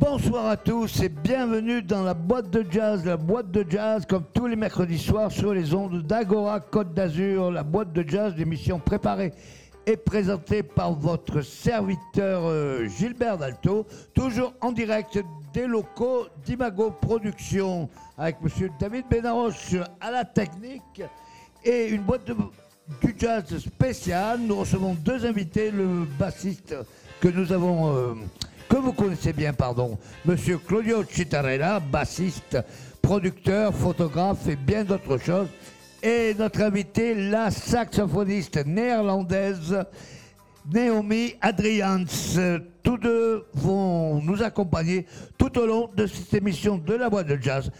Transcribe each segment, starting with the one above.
Bonsoir à tous et bienvenue dans la boîte de jazz. La boîte de jazz, comme tous les mercredis soirs, sur les ondes d'Agora Côte d'Azur. La boîte de jazz, l'émission préparée et présentée par votre serviteur euh, Gilbert Dalto, toujours en direct des locaux d'Imago Productions, avec monsieur David Benaroche à la technique et une boîte de, du jazz spéciale. Nous recevons deux invités, le bassiste que nous avons. euh, que vous connaissez bien, pardon, Monsieur Claudio Citarella, bassiste, producteur, photographe et bien d'autres choses. Et notre invité, la saxophoniste néerlandaise Naomi Adrians. Tous deux vont nous accompagner tout au long de cette émission de la boîte de jazz.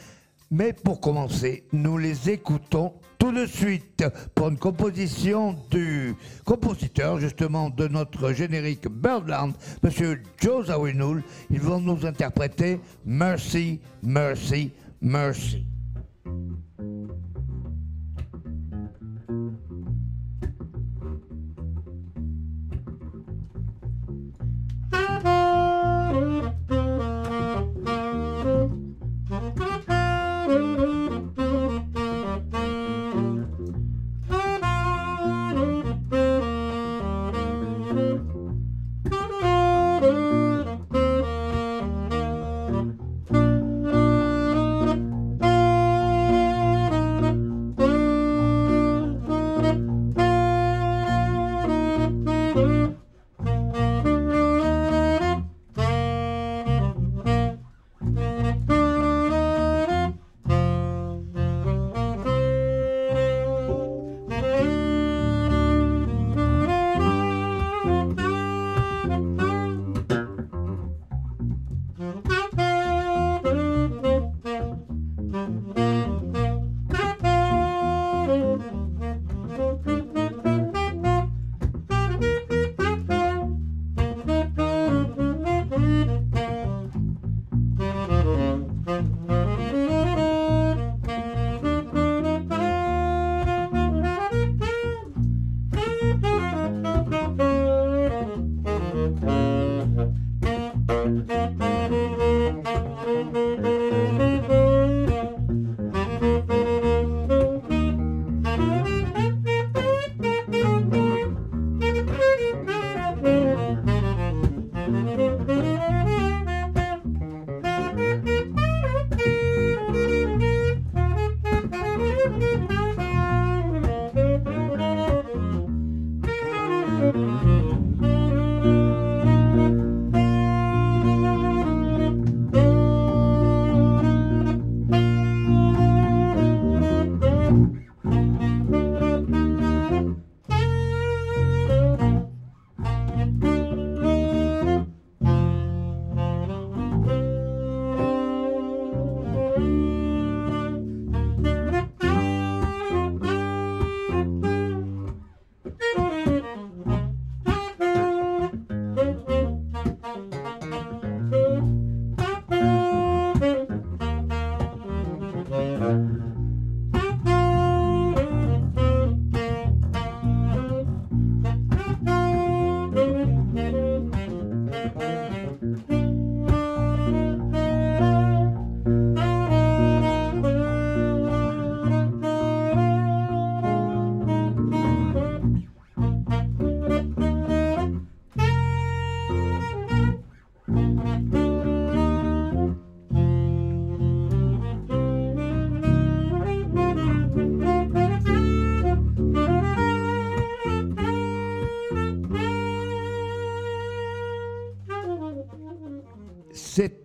Mais pour commencer, nous les écoutons tout de suite pour une composition du compositeur justement de notre générique Birdland, Monsieur Joe Zawinul. Ils vont nous interpréter Mercy, Mercy, Mercy.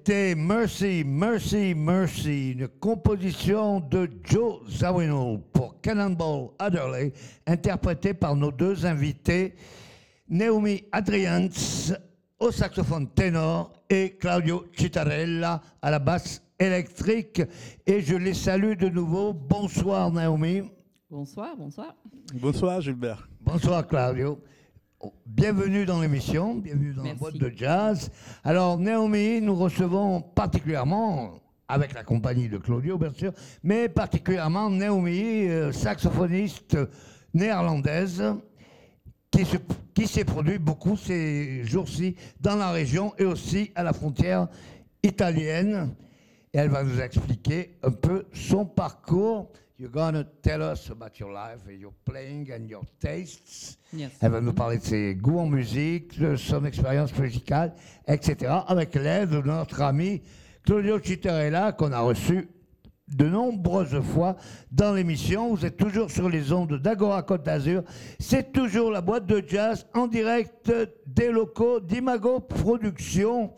C'était Mercy, Mercy, Mercy, une composition de Joe Zawinul pour Cannonball Adderley, interprétée par nos deux invités, Naomi Adrians au saxophone ténor et Claudio Citarella à la basse électrique. Et je les salue de nouveau. Bonsoir Naomi. Bonsoir, bonsoir. Bonsoir Gilbert. Bonsoir Claudio. Bienvenue dans l'émission, bienvenue dans Merci. la boîte de jazz. Alors Naomi, nous recevons particulièrement, avec la compagnie de Claudio bien sûr, mais particulièrement Naomi, euh, saxophoniste néerlandaise, qui se- qui s'est produit beaucoup ces jours-ci dans la région et aussi à la frontière italienne et elle va nous expliquer un peu son parcours. You're gonna tell us about your life and your playing and your tastes. Yes. Elle va nous parler de ses goûts en musique, de son expérience musicale, etc. Avec l'aide de notre ami Claudio Citerella qu'on a reçu de nombreuses fois dans l'émission. Vous êtes toujours sur les ondes d'Agora Côte d'Azur. C'est toujours la boîte de jazz en direct des locaux d'Imago Productions.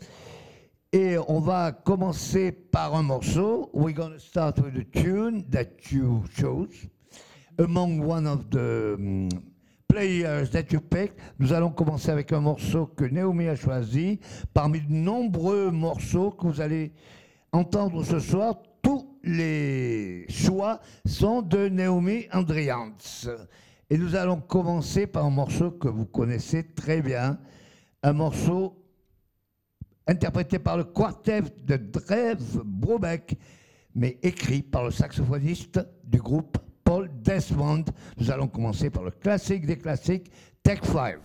Et on va commencer par un morceau. We're going to start with a tune that you chose among one of the um, players that you picked. Nous allons commencer avec un morceau que Naomi a choisi. Parmi de nombreux morceaux que vous allez entendre ce soir, tous les choix sont de Naomi Andrians. Et nous allons commencer par un morceau que vous connaissez très bien, un morceau interprété par le quartet de Dreve Brobeck, mais écrit par le saxophoniste du groupe Paul Desmond. Nous allons commencer par le classique des classiques, Tech 5.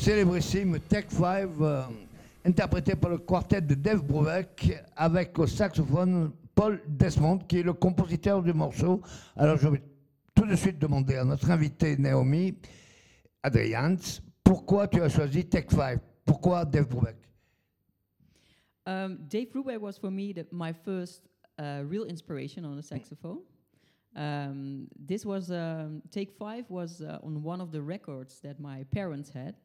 Célébrissime Tech 5, euh, interprété par le quartet de Dave Brubeck, avec au saxophone Paul Desmond, qui est le compositeur du morceau. Alors je vais tout de suite demander à notre invité Naomi Adrians, pourquoi tu as choisi Tech 5 Pourquoi Dave Brubeck? Um, Dave Brubeck was for me the, my first uh, real inspiration on the saxophone. Um, this was um, Take Five was uh, on one of the records that my parents had,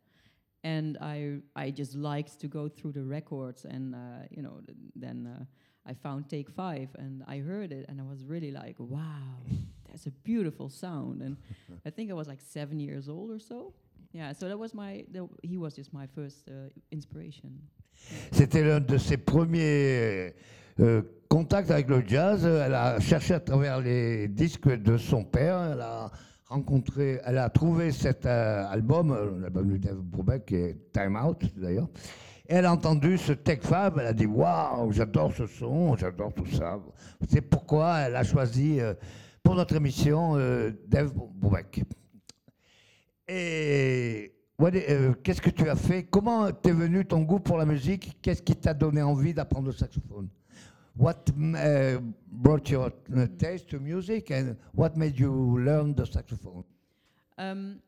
and I I just liked to go through the records, and uh, you know th- then uh, I found Take Five, and I heard it, and I was really like, wow, that's a beautiful sound, and I think I was like seven years old or so. Yeah, so that was my the, he was just my first uh, inspiration. C'était l'un de ses premiers euh, contacts avec le jazz. Elle a cherché à travers les disques de son père. Elle a rencontré, elle a trouvé cet euh, album, euh, l'album de Dave Brubeck, qui est Time Out d'ailleurs. Et elle a entendu ce Tech Fab, elle a dit Waouh, j'adore ce son, j'adore tout ça. C'est pourquoi elle a choisi euh, pour notre émission Dave Brubeck. Et qu'est-ce que tu as fait? Comment t'es venu ton goût pour la musique? Qu'est-ce qui t'a donné envie d'apprendre le saxophone? What uh, brought your uh, taste to music and what made you learn the saxophone? Um,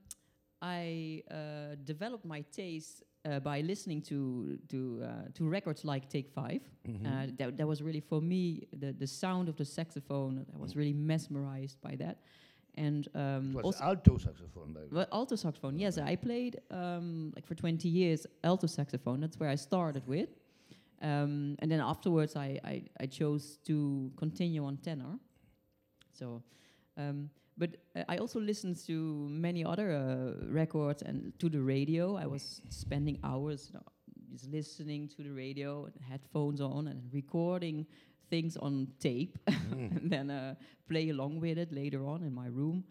I uh, developed my taste uh, by listening to to uh, to records like Take 5 Uh, that, that was really for me the the sound of the saxophone. I was really mesmerized by that, and um, It was alto saxophone, by well, alto saxophone. Yes, I played um, like for 20 years alto saxophone. That's where I started with, um, and then afterwards I, I I chose to continue on tenor. So, um, but uh, I also listened to many other uh, records and to the radio. I was spending hours you know, just listening to the radio, and headphones on, and recording things on tape, and then uh, play along with it later on in my room.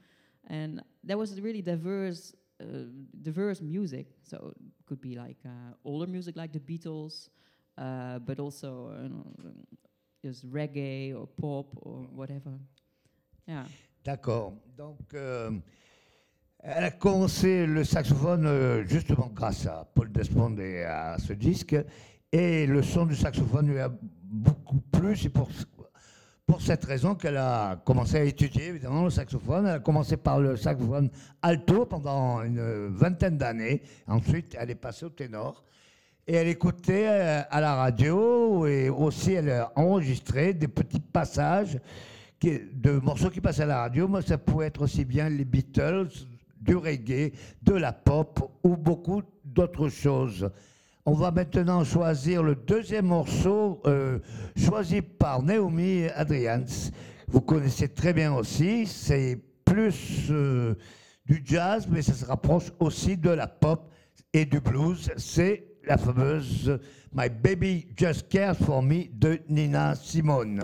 And there was really diverse, uh, diverse music. So it could be like uh, older music, like the Beatles, uh, but also you know, just reggae or pop or whatever. Yeah. D'accord. Donc, euh, elle a commencé le saxophone euh, justement grâce à Paul Desmond et à ce disque. Et le son du saxophone lui a beaucoup plu. C'est pour cette raison qu'elle a commencé à étudier évidemment le saxophone. Elle a commencé par le saxophone alto pendant une vingtaine d'années. Ensuite, elle est passée au ténor. Et elle écoutait euh, à la radio et aussi elle a enregistré des petits passages de morceaux qui passaient à la radio. Moi, ça pouvait être aussi bien les Beatles, du reggae, de la pop ou beaucoup d'autres choses. On va maintenant choisir le deuxième morceau euh, choisi par Naomi Adrians. Vous connaissez très bien aussi. C'est plus euh, du jazz, mais ça se rapproche aussi de la pop et du blues. C'est la fameuse My Baby Just Cares for Me de Nina Simone.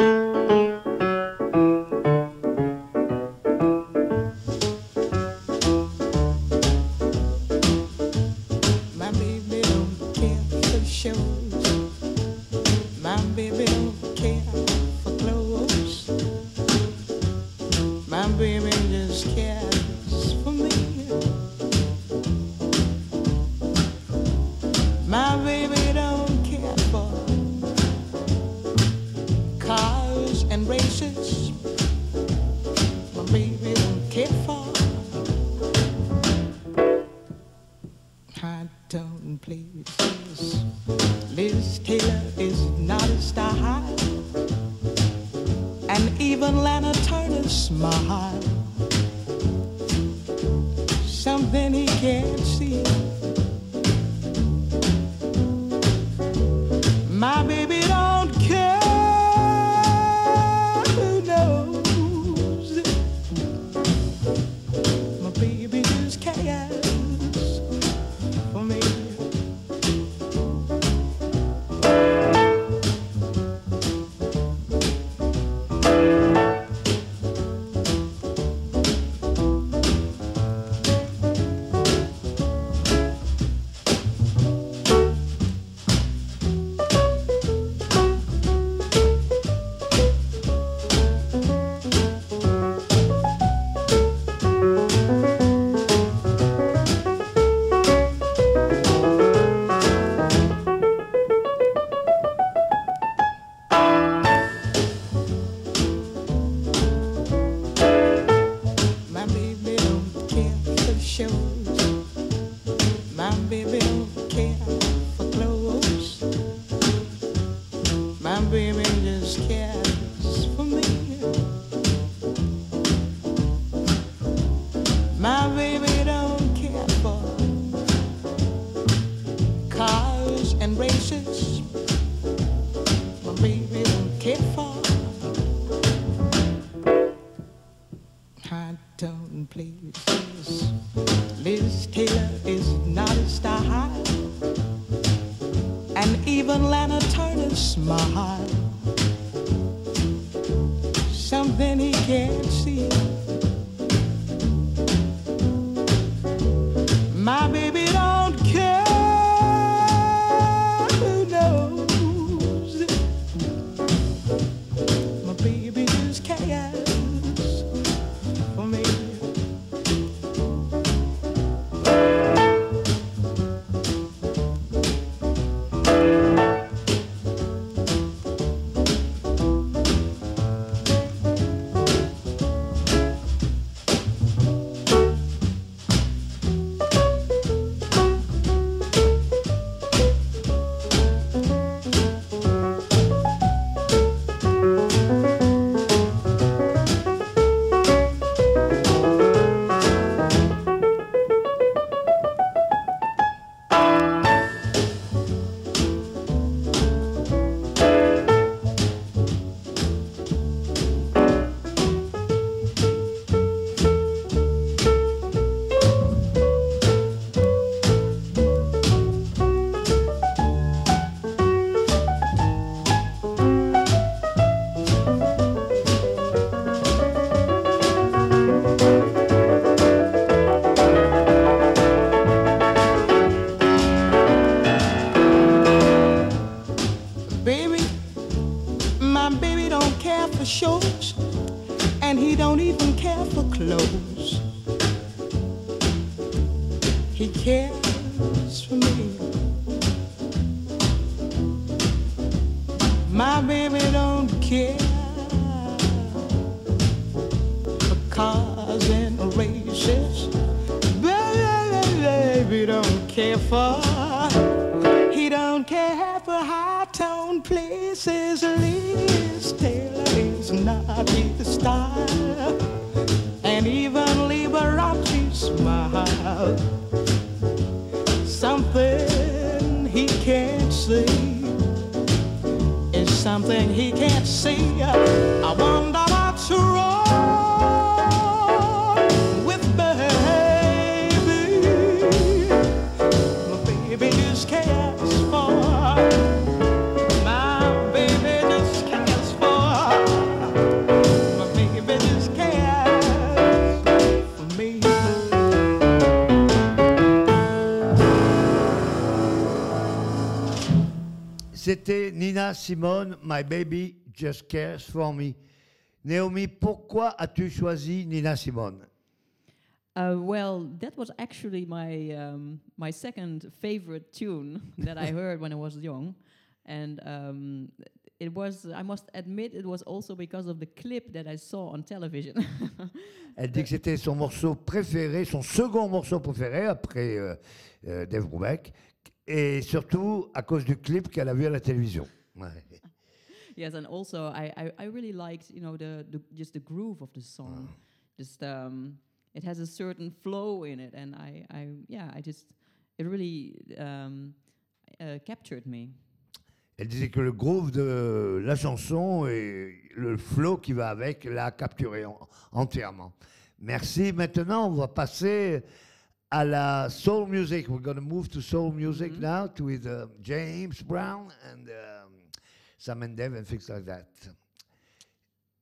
My Baby Just Cares For Me. Naomi, pourquoi as-tu choisi Nina Simone? Uh, well, that was actually my um, my second favorite tune that I heard when I was young, and um, it was. I must admit, it was also because of the clip that I saw on television. Elle dit que c'était son morceau préféré, son second morceau préféré après euh, euh, Dave Brubeck, Et surtout à cause du clip qu'elle a vu à la télévision. Ouais. Yes, and also I, I, I really liked you know the, the just the groove of the song. Just um, it has a certain flow in it, and I, I yeah I just it really um, uh, captured me. Elle disait que le groove de la chanson et le flow qui va avec l'a capturé en- entièrement. Merci. Maintenant, on va passer à la soul music. We're going to move to soul music now to with uh, James Brown and um, Sam and Dave and things like that.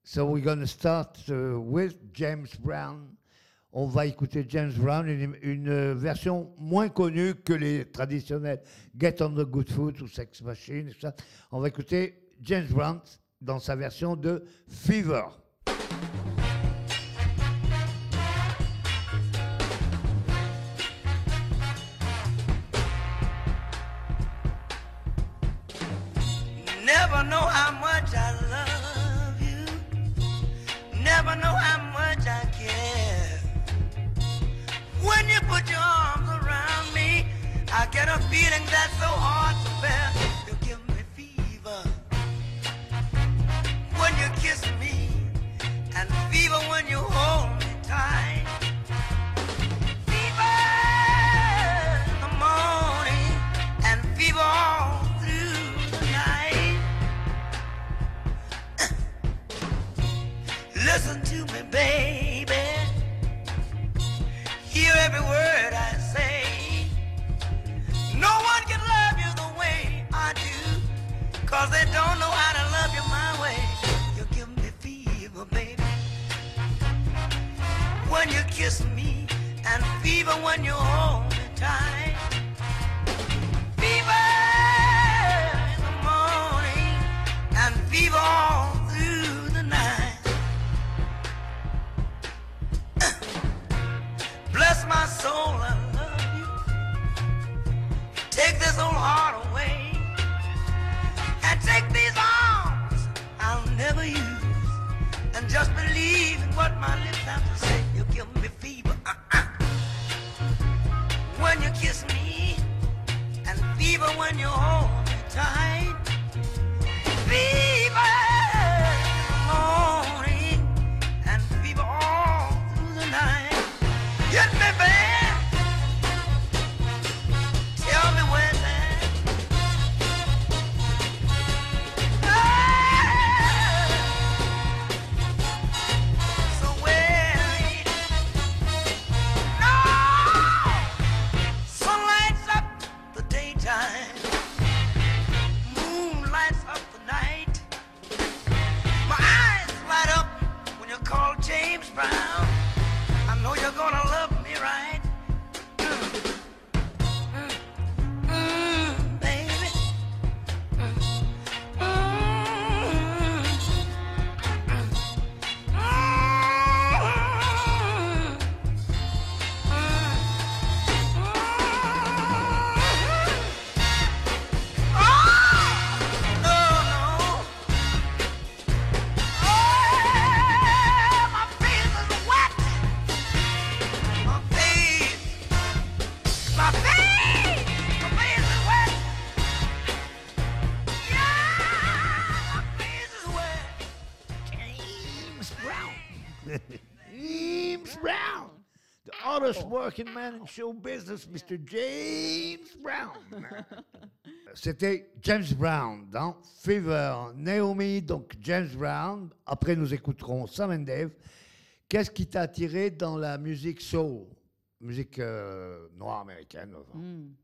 So we're going to start uh, with James Brown. On va écouter James Brown, une, une version moins connue que les traditionnels Get on the Good Foot ou Sex Machine. tout ça. On va écouter James Brown dans sa version de Fever. Put your arms around me, I get a feeling that's so hard to bear. Working man in show business, Mr. James Brown. C'était James Brown dans Fever. Naomi, donc James Brown. Après, nous écouterons Sam and Dave. Qu'est-ce qui t'a attiré dans la musique soul? Musique euh, noire américaine. enfin. Mm.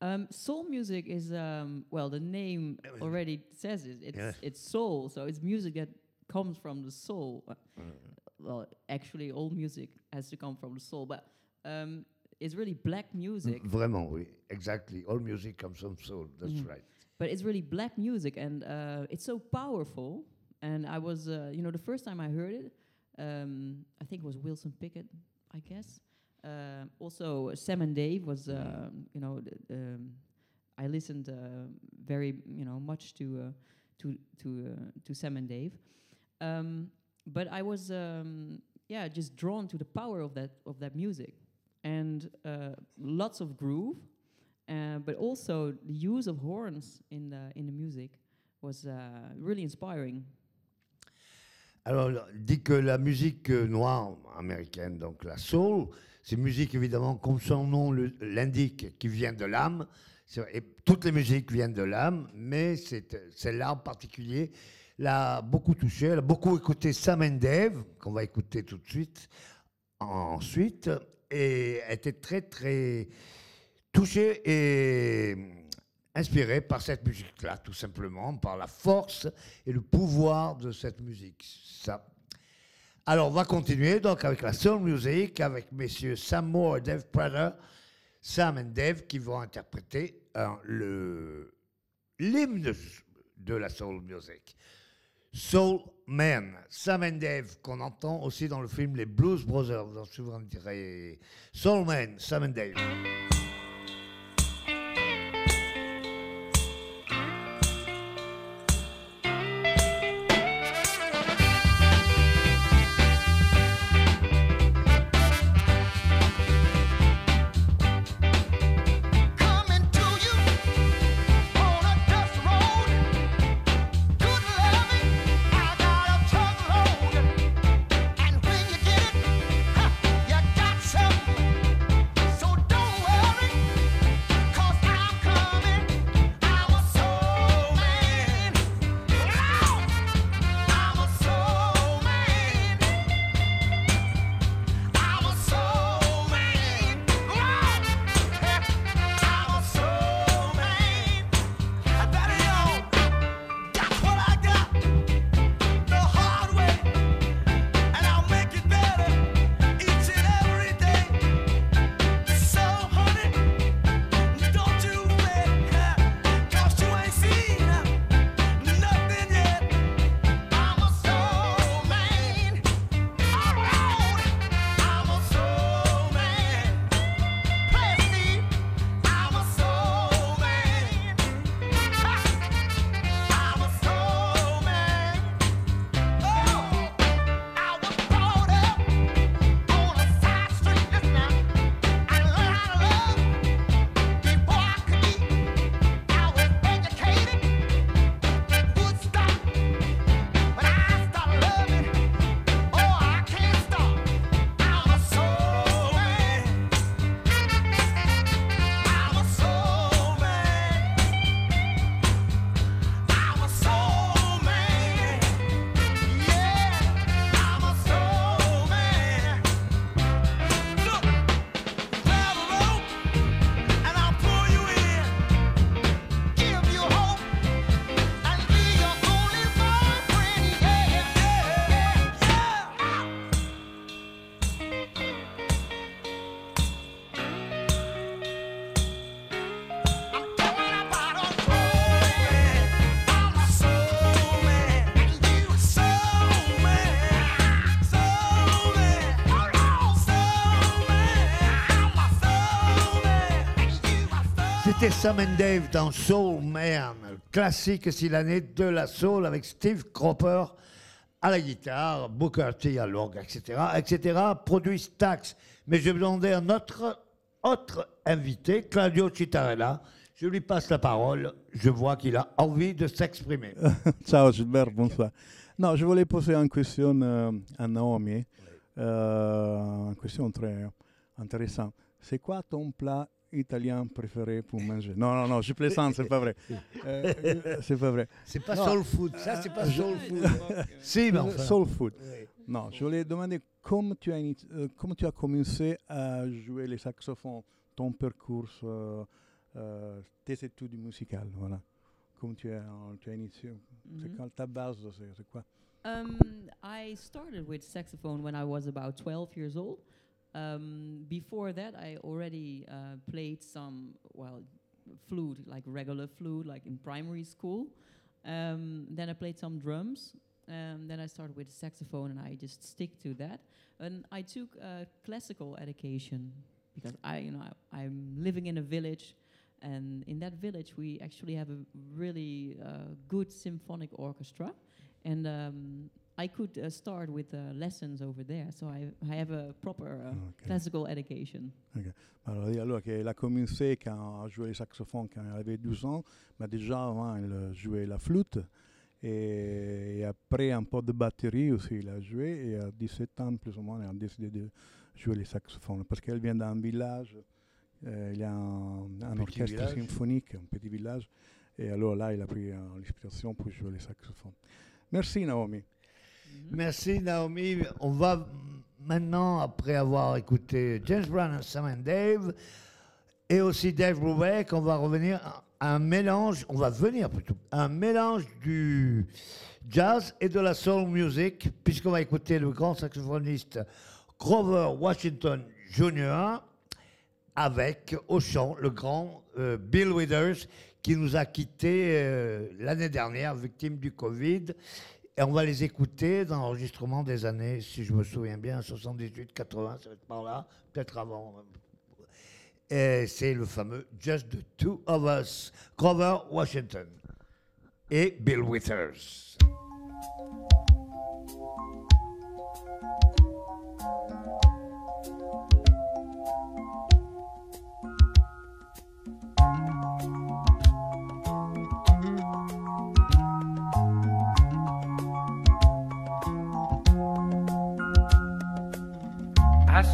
Um, soul music is um, well, the name already says it. It's soul, so it's music that comes from the soul. Uh, Well, actually, all music has to come from the soul, but um, it's really black music. Vraiment, oui. Exactly. All music comes from soul. That's Mhm. right. but it's really black music and uh, it's so powerful and i was uh, you know the first time i heard it um, i think it was wilson pickett i guess uh, also sam and dave was um, you know um, i listened uh, very you know much to uh, to to uh, to sam and dave um, but i was um, yeah just drawn to the power of that of that music and uh, lots of groove Uh, but also the use of horns in the in the music was uh, really inspiring. Alors, dit que la musique noire américaine, donc la soul, c'est musique évidemment, comme son nom l'indique, qui vient de l'âme. Et toutes les musiques viennent de l'âme, mais c'est celle-là en particulier l'a beaucoup touché. Elle a beaucoup écouté Sam and Dave, qu'on va écouter tout de suite, ensuite, et était très très touchée et inspirée par cette musique-là, tout simplement, par la force et le pouvoir de cette musique. Ça. Alors, on va continuer donc avec la soul music, avec messieurs Sam Moore et Dave Prater, Sam et Dave qui vont interpréter euh, le l'hymne de la soul music. Soul Man, Sam and Dave, qu'on entend aussi dans le film Les Blues Brothers, dans dirait Soul Man, Sam and Dave. Sam and Dave dans Soul Man, classique s'il année de la soul avec Steve Cropper à la guitare, Booker T à l'orgue, etc., etc., produit Stax. Mais je vais demander à notre autre invité, Claudio Citarella. Je lui passe la parole. Je vois qu'il a envie de s'exprimer. Ciao Gilbert, bonsoir. Non, je voulais poser une question euh, à Naomi. Euh, une question très intéressante. C'est quoi ton plat italien préféré pour manger Non, non, non, je plaisante, c'est pas vrai. Euh, euh, c'est pas vrai. C'est pas Non. soul food, ça c'est pas soul food. si, mais enfin. Soul food. Oui. Non, je voulais demander comment tu as, euh, comment tu as commencé à jouer les saxophones, ton parcours, euh, euh, tes études musicales, voilà. Comment tu as, tu as initié C'est Mhm. quoi ta base C'est c'est quoi? Um, I started with saxophone when I was about 12 years old. Um, before that, I already uh, played some, well, flute, like regular flute, like in primary school. Um, then I played some drums. Um, then I started with saxophone, and I just stick to that. And I took uh, classical education because I, you know, I, I'm living in a village, and in that village we actually have a really uh, good symphonic orchestra. And um, I could uh, start with uh, lessons over there. So I, I have a proper uh, classical education. Alors, il- alors qu'elle a commencé quand à jouer le saxophone quand elle avait 12 ans, mais déjà avant elle jouait la flûte. Et, et après un peu de batterie aussi, il a joué. Et à 17 ans, plus ou moins, elle a décidé de jouer le saxophone. Parce qu'elle vient d'un village, euh, il y a un, orchestre village. symphonique, un petit village. Et alors là, il a pris euh, l'inspiration pour jouer le saxophone. Merci Naomi. Merci Naomi. On va maintenant, après avoir écouté James Brown, Sam and Dave, et aussi Dave Brubeck, on va revenir à un mélange, on va venir plutôt, un mélange du jazz et de la soul music, puisqu'on va écouter le grand saxophoniste Grover Washington Jr. avec au chant le grand euh, Bill Withers qui nous a quittés euh, l'année dernière, victime du Covid. Et on va les écouter dans l'enregistrement des années, si je me souviens bien, 78, 80, ça va être par là, peut-être avant. Et c'est le fameux Just the Two of Us, Grover Washington et Bill Withers.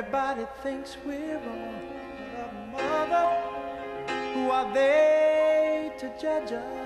Everybody thinks we're on the mother. Who are they to judge us?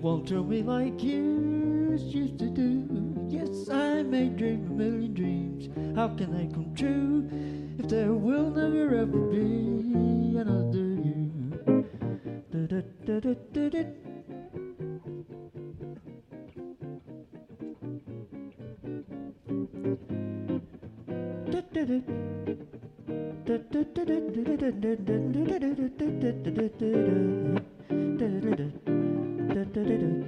won't me like you used to do. Yes, I may dream a million dreams. How can they come true? do do do.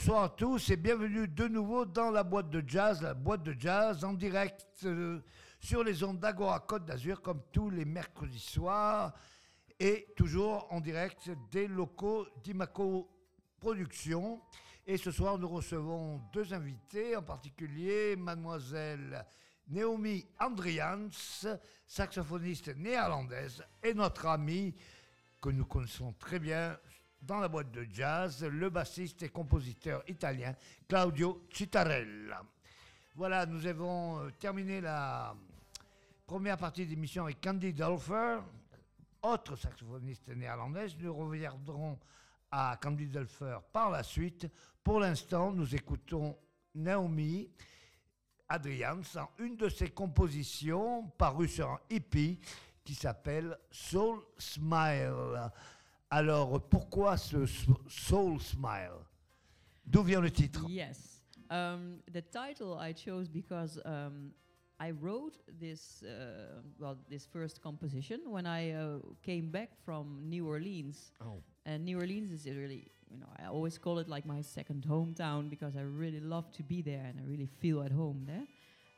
Rebonsoir à tous et bienvenue de nouveau dans la boîte de jazz, la boîte de jazz en direct euh, sur les ondes d'Agora Côte d'Azur comme tous les mercredis soirs et toujours en direct des locaux d'Imaco Productions. Et ce soir, nous recevons deux invités, en particulier mademoiselle Naomi Andrians, saxophoniste néerlandaise, et notre amie que nous connaissons très bien dans la boîte de jazz, le bassiste et compositeur italien Claudio Citarella. Voilà, nous avons euh, terminé la première partie d'émission avec Candy Dulfer, autre saxophoniste néerlandaise. Nous reviendrons à Candy Dulfer par la suite. Pour l'instant, nous écoutons Naomi Adrians en une de ses compositions parues sur un hippie qui s'appelle Soul Smile. Alors, pourquoi ce Soul Smile D'où vient le titre Yes. Um, the title I chose because um, I wrote this, uh, well, this first composition when I uh, came back from New Orleans. Oh. And New Orleans is really, you know, I always call it like my second hometown because I really love to be there and I really feel at home there.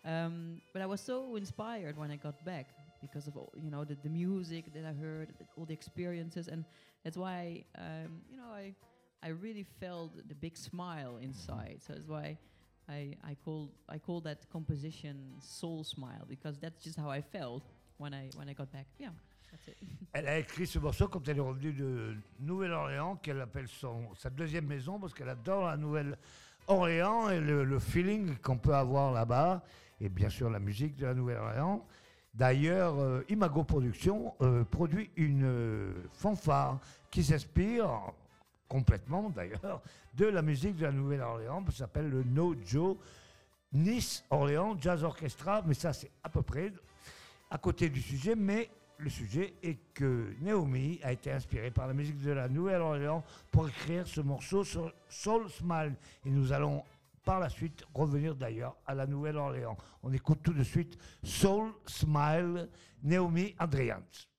Um, but I was so inspired when I got back because of all, you know the, the music that I heard, all the experiences, and that's why um, you know I I really felt the big smile inside. So that's why I I call I call that composition Soul Smile because that's just how I felt when I when I got back. Yeah. Elle a écrit ce morceau quand elle est revenue de Nouvelle-Orléans, qu'elle appelle son, sa deuxième maison, parce qu'elle adore la Nouvelle-Orléans et le, le feeling qu'on peut avoir là-bas, et bien sûr la musique de la Nouvelle-Orléans. D'ailleurs, euh, Imago Productions euh, produit une euh, fanfare qui s'inspire complètement d'ailleurs, de la musique de la Nouvelle-Orléans. Ça s'appelle le No Joe Nice Orléans Jazz Orchestra, mais ça c'est à peu près à côté du sujet, mais le sujet est que Naomi a été inspirée par la musique de la Nouvelle-Orléans pour écrire ce morceau sur Soul Smile. Et nous allons par la suite revenir d'ailleurs à la Nouvelle-Orléans. On écoute tout de suite Soul Smile, Naomi Andrians.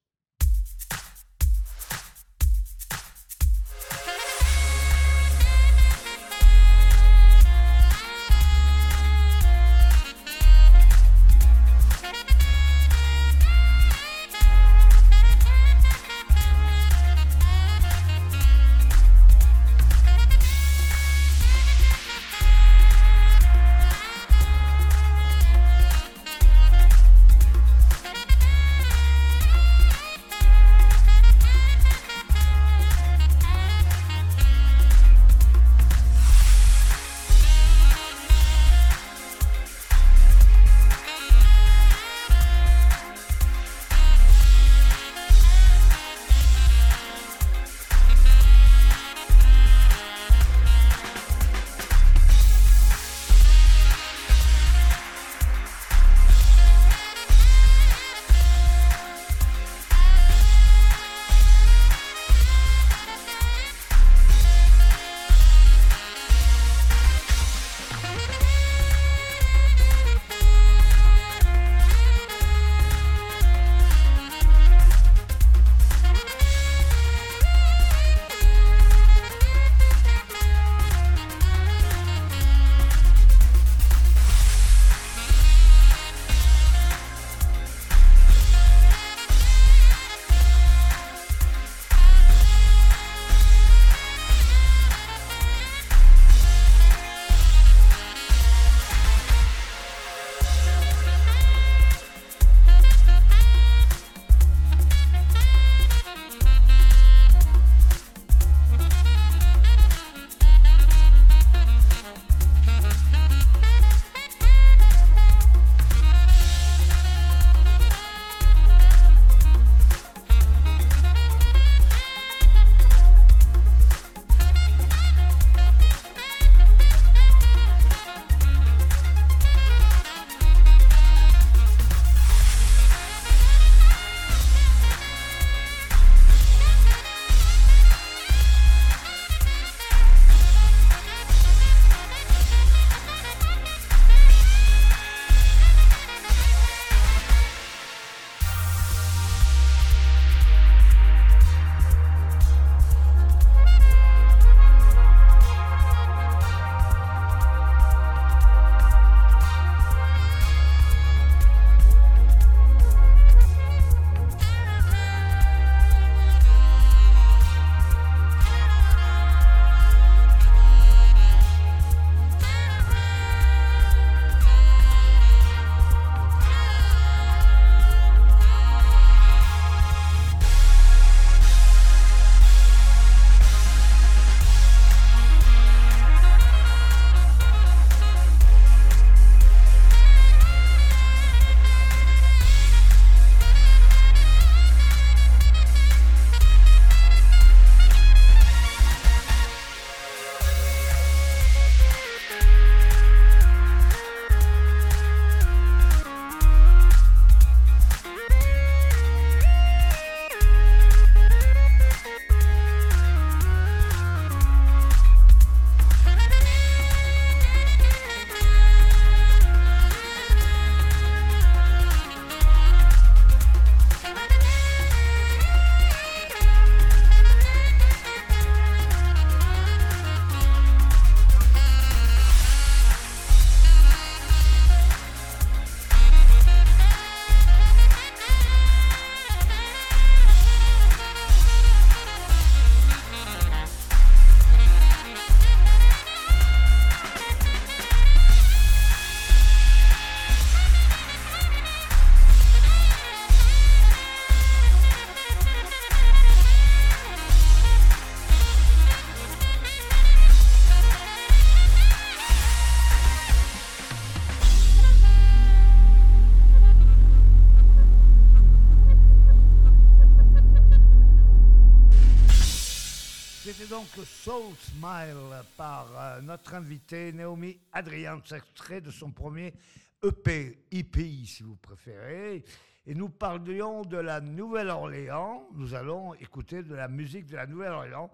Donc Soul Smile par euh, notre invité Naomi Adrian, extrait de son premier EP, EP si vous préférez. Et nous parlions de la Nouvelle-Orléans. Nous allons écouter de la musique de la Nouvelle-Orléans.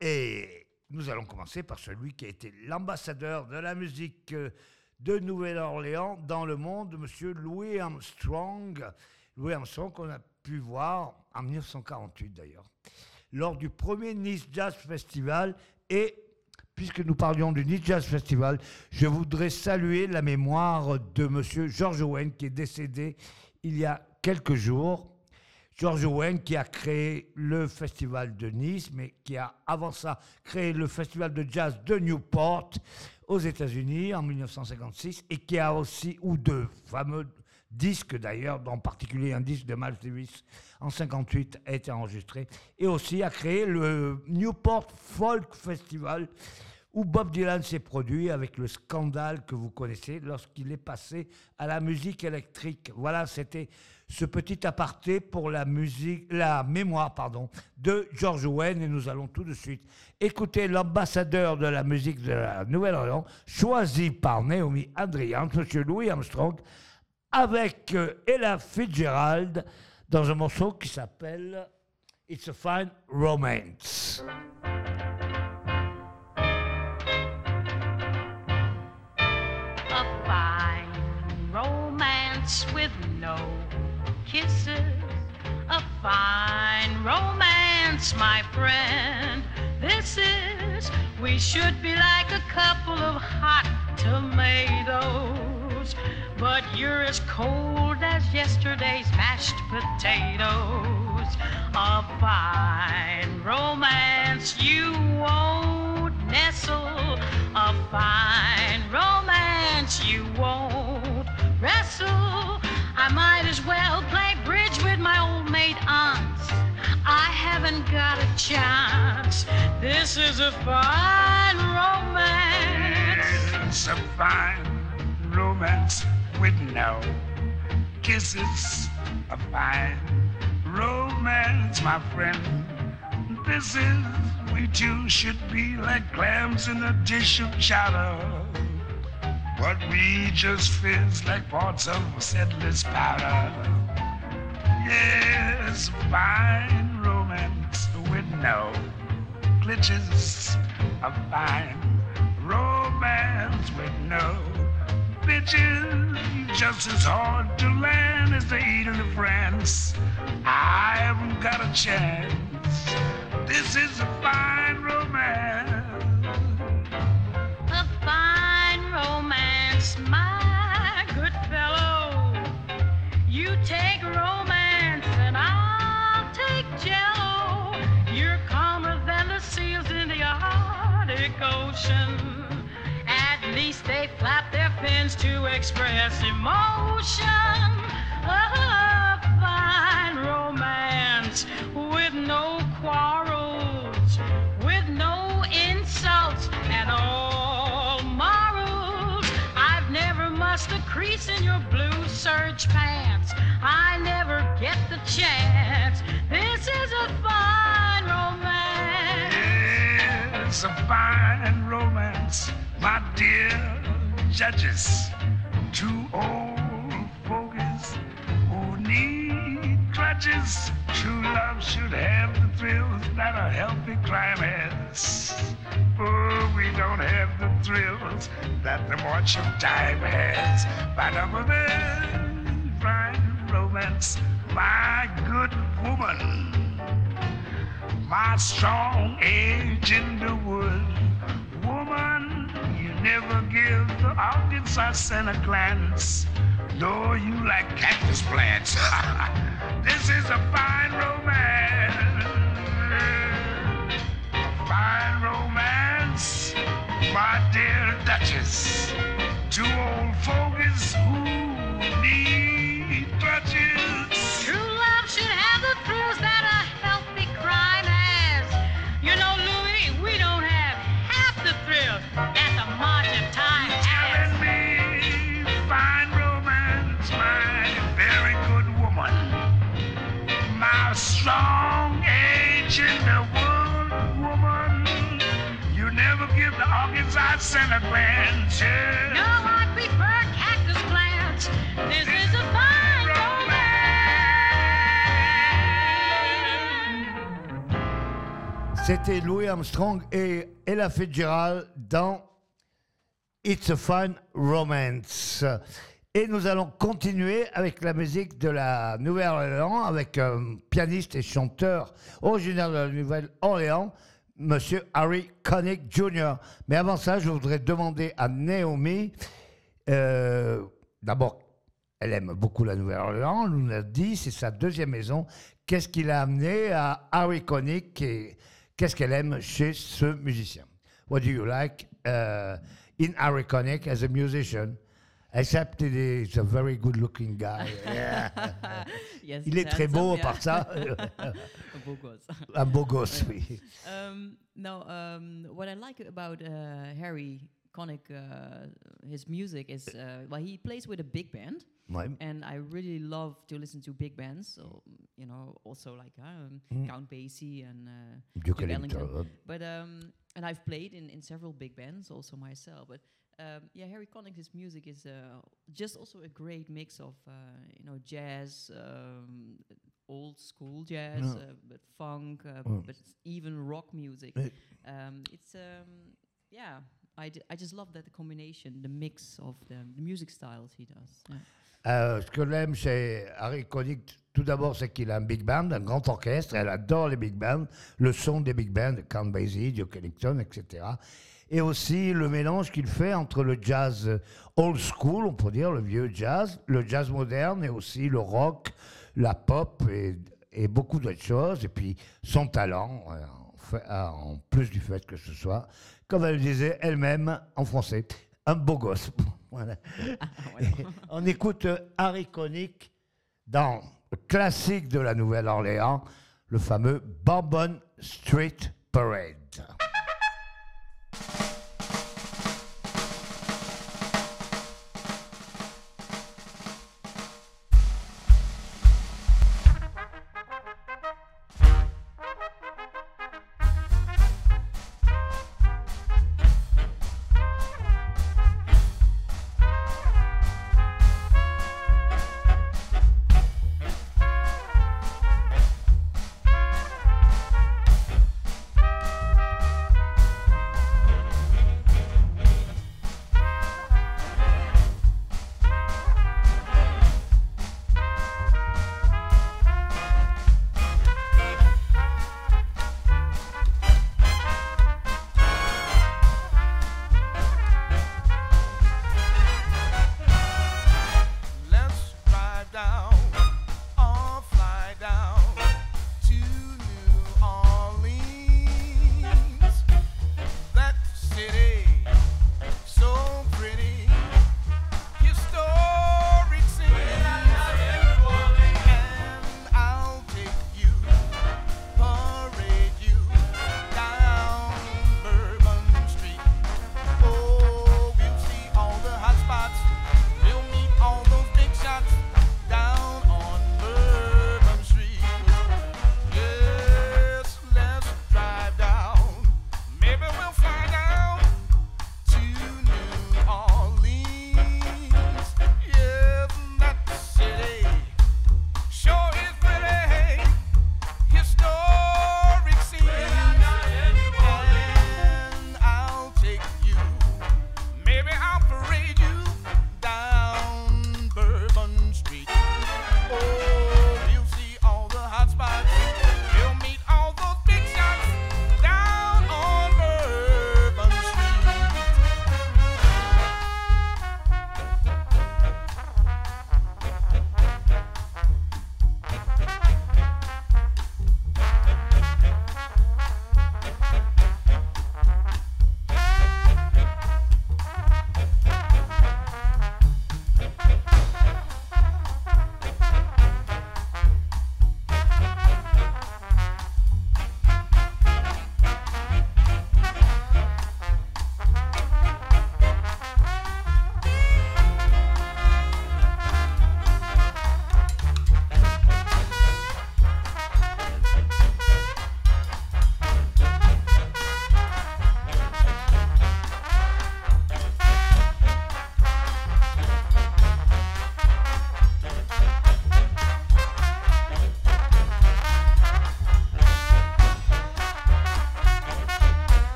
Et nous allons commencer par celui qui a été l'ambassadeur de la musique euh, de Nouvelle-Orléans dans le monde, Monsieur Louis Armstrong. Louis Armstrong qu'on a pu voir en 1948 d'ailleurs, lors du premier Nice Jazz Festival. Et puisque nous parlions du Nice Jazz Festival, je voudrais saluer la mémoire de Monsieur George Owen qui est décédé il y a quelques jours. George Owen qui a créé le festival de Nice, mais qui a avant ça créé le festival de jazz de Newport aux États-Unis en 1956 et qui a aussi, ou deux fameux disques d'ailleurs, en particulier un disque de Miles Davis en 58 a été enregistré, et aussi a créé le Newport Folk Festival où Bob Dylan s'est produit avec le scandale que vous connaissez lorsqu'il est passé à la musique électrique. Voilà, c'était ce petit aparté pour la musique, la mémoire, pardon, de George Owen et nous allons tout de suite écouter l'ambassadeur de la musique de la Nouvelle-Orléans, choisi par Naomi Adrian, Monsieur Louis Armstrong, avec euh, Ella Fitzgerald dans un morceau qui s'appelle It's a Fine Romance. a fine romance with no kisses. A fine romance, my friend. This is, we should be like a couple of hot tomatoes. But you're as cold as yesterday's mashed potatoes. A fine romance you won't nestle. A fine romance you won't wrestle. I might as well play bridge with my old maid aunts. I haven't got a chance. This is a fine romance. It's a fine romance with no kisses. A fine romance, my friend. This is, we two should be like clams in a dish of chowder. But we just fizz like parts of a settler's powder. Yes, fine romance with no glitches. A fine romance with no bitches. Just as hard to land as the Eden of France. I haven't got a chance. This is a fine romance. A fine romance, my good fellow. You take romance and I'll take jello. You're calmer than the seals in the Arctic Ocean. At least they flap their fins to express emotion. A fine romance with no quarrels, with no insults and all morals. I've never mussed a crease in your blue serge pants. I never get the chance. This is a fine romance. It's a fine romance, my dear judges. Two old fogies who need crutches. True love should have the thrills that a healthy crime has. Oh, we don't have the thrills that the march of time has. But of this fine romance, my good woman my strong age in the wood. Woman, never give the audience a send a glance. No, you like cactus plants. this is a fine romance. A fine romance, my dear Duchess. Two old fogies who need crutches. C'était Louis Armstrong et Ella Fitzgerald dans It's a Fine Romance. Et nous allons continuer avec la musique de la Nouvelle-Orléans, avec un pianiste et chanteur originaire de la Nouvelle-Orléans, Monsieur Harry Connick Jr. Mais avant ça, je voudrais demander à Naomi, euh, d'abord, elle aime beaucoup la Nouvelle-Orléans, elle nous l'a dit, c'est sa deuxième maison. Qu'est-ce qui l'a amené à Harry Connick et qu'est-ce qu'elle aime chez ce musicien? What do you like uh, in Harry Connick as a musician? Except it is a very good-looking guy. Yeah. Yes, Il est très beau, handsome, par yeah. ça. A beau gosse. Un beau gosse, oui. Um, no, um, what I like about uh, Harry Connick, uh, his music is, uh, well, he plays with a big band. And I really love to listen to big bands. So, you know, also like um, Mm. Count Basie and uh, Duke Ellington. But um, and I've played in, in several big bands also myself. But um, yeah, Harry Connick's his music is uh, just also a great mix of uh, you know jazz, um, old school jazz, uh, but funk, uh, but even rock music. Eh. Um, it's um, yeah. I, d- I just love that combination, the mix of the, the music styles he does. Yeah. Euh, ce que j'aime chez Harry Connick, tout d'abord, c'est qu'il a un big band, un grand orchestre. Elle adore les big bands, le son des big bands, Count Basie, Duke Ellington, etc. Et aussi le mélange qu'il fait entre le jazz old school, on peut dire, le vieux jazz, le jazz moderne et aussi le rock, la pop et, et beaucoup d'autres choses. Et puis son talent, euh, en, ah, en plus du fait que ce soit, comme elle le disait elle-même en français, un beau gosse. Voilà. On écoute euh, Harry Connick dans le classique de la Nouvelle-Orléans, le fameux Bourbon Street Parade.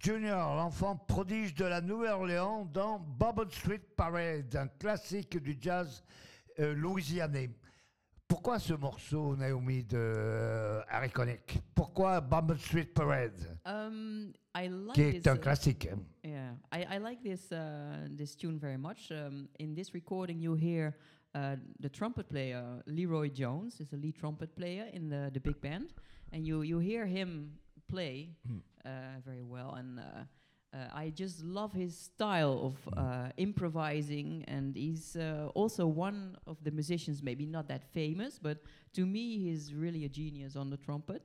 Jr., l'enfant prodige de la Nouvelle-Orléans dans Bourbon Street Parade, un classique du jazz euh, louisianais. Pourquoi ce morceau, Naomi, de euh, Harry Connick? Pourquoi Bourbon Street Parade, Um, I like qui this, est un uh, classique hein Yeah, I, I like this uh, this tune very much. Um, in this recording, you hear uh, the trumpet player Leroy Jones is a lead trumpet player in the, the big band, and you you hear him play uh, very well. And uh, uh, I just love his style of uh, improvising, and he's uh, also one of the musicians, maybe not that famous, but to me, he's really a genius on the trumpet.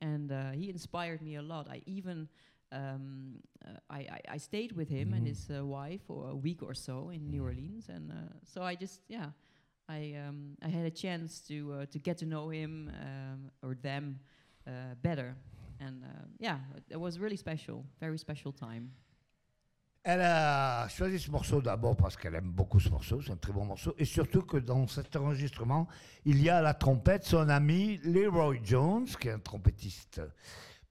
And uh, he inspired me a lot. I even um, uh, I, I, I stayed with him and his uh, wife for a week or so in New Orleans, and uh, so I just yeah, I um, I had a chance to uh, to get to know him um, or them uh, better, and uh, yeah, it was really special, very special time. Elle a choisi ce morceau d'abord parce qu'elle aime beaucoup ce morceau, c'est un très bon morceau, et surtout que dans cet enregistrement, il y a à la trompette son ami Leroy Jones, qui est un trompettiste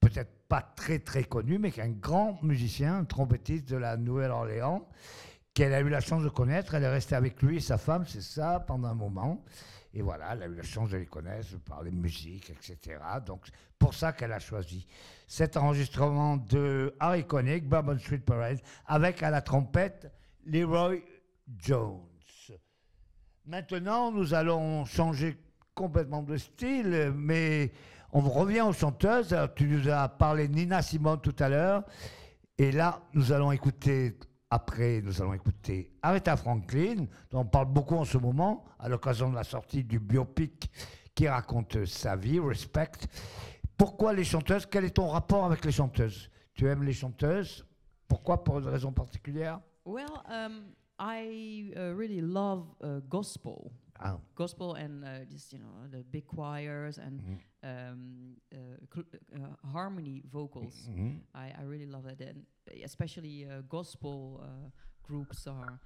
peut-être pas très très connu, mais qui est un grand musicien, un trompettiste de la Nouvelle-Orléans, qu'elle a eu la chance de connaître. Elle est restée avec lui et sa femme, c'est ça, pendant un moment. Et voilà, elle a eu la chance de les connaître, de parler musique, etc. Donc, pour ça qu'elle a choisi cet enregistrement de Harry Connick, Bourbon Street Parade, avec à la trompette Leroy Jones. Maintenant, nous allons changer complètement de style, mais on revient aux chanteuses. Alors, tu nous as parlé de Nina Simone tout à l'heure, et là, nous allons écouter, après, nous allons écouter Aretha Franklin, dont on parle beaucoup en ce moment, à l'occasion de la sortie du biopic qui raconte sa vie, Respect. Pourquoi les chanteuses? Quel est ton rapport avec les chanteuses? Tu aimes les chanteuses? Pourquoi? Pour une raison particulière? Well, um, I uh, really love uh, gospel. Ah. gospel and uh, just you know the big choirs and um, uh, uh, harmony vocals. I, I really love it, and especially uh, gospel uh, groups are.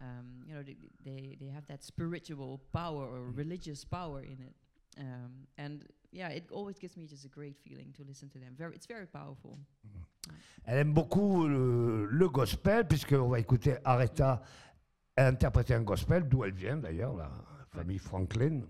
Um, you know, they, they they have that spiritual power or religious power in it, um, and yeah, it always gives me just a great feeling to listen to them. Very, it's very powerful. Elle aime beaucoup le, le gospel, puisqu'on va écouter Aretha interpréter un gospel, d'où elle vient d'ailleurs, la famille Franklin.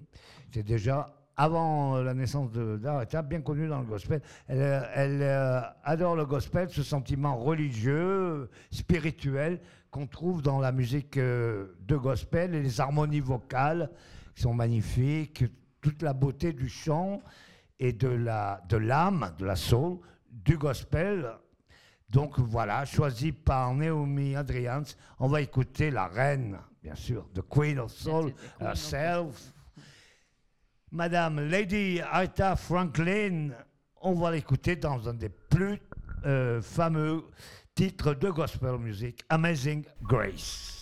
C'est déjà avant la naissance d'Aretha, bien connue dans le gospel. Elle, euh, elle, euh, adore le gospel, ce sentiment religieux, spirituel qu'on trouve dans la musique euh, de gospel et les harmonies vocales qui sont magnifiques, toute la beauté du chant et de la de l'âme, de la soul, du gospel. Donc voilà, choisi par Naomi Adrians, on va écouter la reine, bien sûr, the Queen of Soul herself, Madame Lady Aretha Franklin. On va l'écouter dans un des plus euh, fameux titres de gospel music, Amazing Grace.